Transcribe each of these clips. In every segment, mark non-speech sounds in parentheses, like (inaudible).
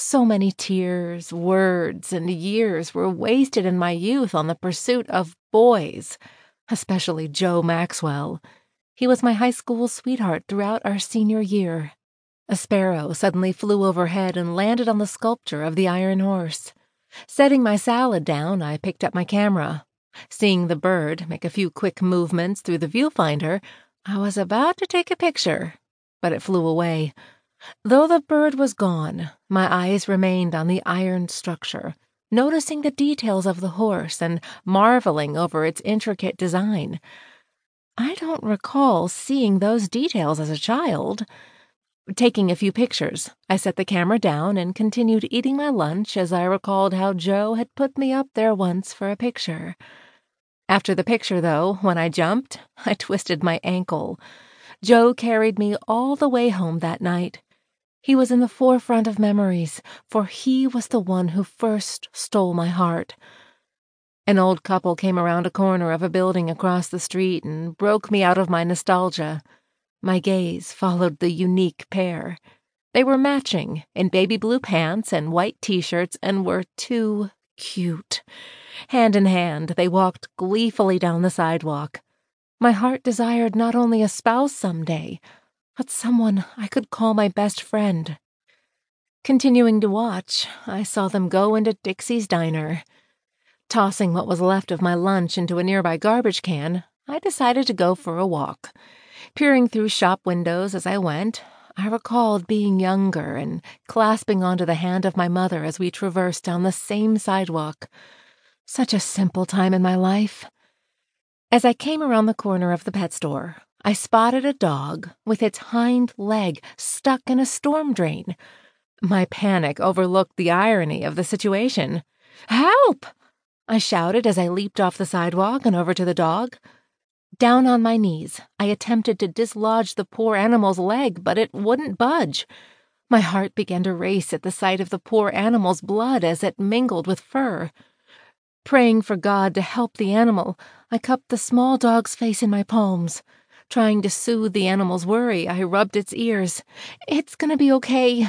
So many tears, words, and years were wasted in my youth on the pursuit of boys, especially Joe Maxwell. He was my high school sweetheart throughout our senior year. A sparrow suddenly flew overhead and landed on the sculpture of the iron horse. Setting my salad down, I picked up my camera. Seeing the bird make a few quick movements through the viewfinder, I was about to take a picture, but it flew away. Though the bird was gone, my eyes remained on the iron structure, noticing the details of the horse and marveling over its intricate design. I don't recall seeing those details as a child. Taking a few pictures, I set the camera down and continued eating my lunch as I recalled how Joe had put me up there once for a picture. After the picture, though, when I jumped, (laughs) I twisted my ankle. Joe carried me all the way home that night. He was in the forefront of memories, for he was the one who first stole my heart. An old couple came around a corner of a building across the street and broke me out of my nostalgia. My gaze followed the unique pair. They were matching in baby blue pants and white t shirts and were too cute. Hand in hand, they walked gleefully down the sidewalk. My heart desired not only a spouse someday, but someone I could call my best friend. Continuing to watch, I saw them go into Dixie's diner. Tossing what was left of my lunch into a nearby garbage can, I decided to go for a walk. Peering through shop windows as I went, I recalled being younger and clasping onto the hand of my mother as we traversed down the same sidewalk. Such a simple time in my life. As I came around the corner of the pet store, I spotted a dog with its hind leg stuck in a storm drain. My panic overlooked the irony of the situation. Help! I shouted as I leaped off the sidewalk and over to the dog. Down on my knees, I attempted to dislodge the poor animal's leg, but it wouldn't budge. My heart began to race at the sight of the poor animal's blood as it mingled with fur. Praying for God to help the animal, I cupped the small dog's face in my palms. Trying to soothe the animal's worry, I rubbed its ears. It's gonna be okay.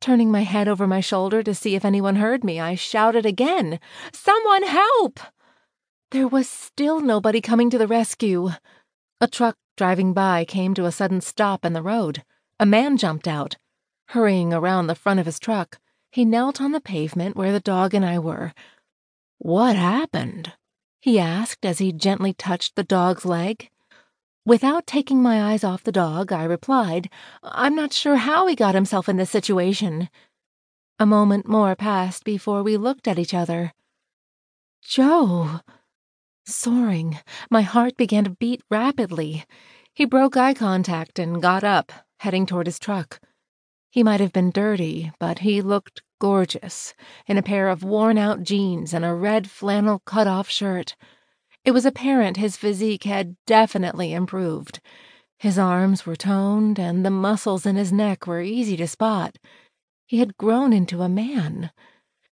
Turning my head over my shoulder to see if anyone heard me, I shouted again, Someone help! There was still nobody coming to the rescue. A truck driving by came to a sudden stop in the road. A man jumped out. Hurrying around the front of his truck, he knelt on the pavement where the dog and I were. What happened? he asked as he gently touched the dog's leg. Without taking my eyes off the dog, I replied, I'm not sure how he got himself in this situation. A moment more passed before we looked at each other. Joe! Soaring, my heart began to beat rapidly. He broke eye contact and got up, heading toward his truck. He might have been dirty, but he looked gorgeous in a pair of worn out jeans and a red flannel cut off shirt. It was apparent his physique had definitely improved. His arms were toned, and the muscles in his neck were easy to spot. He had grown into a man.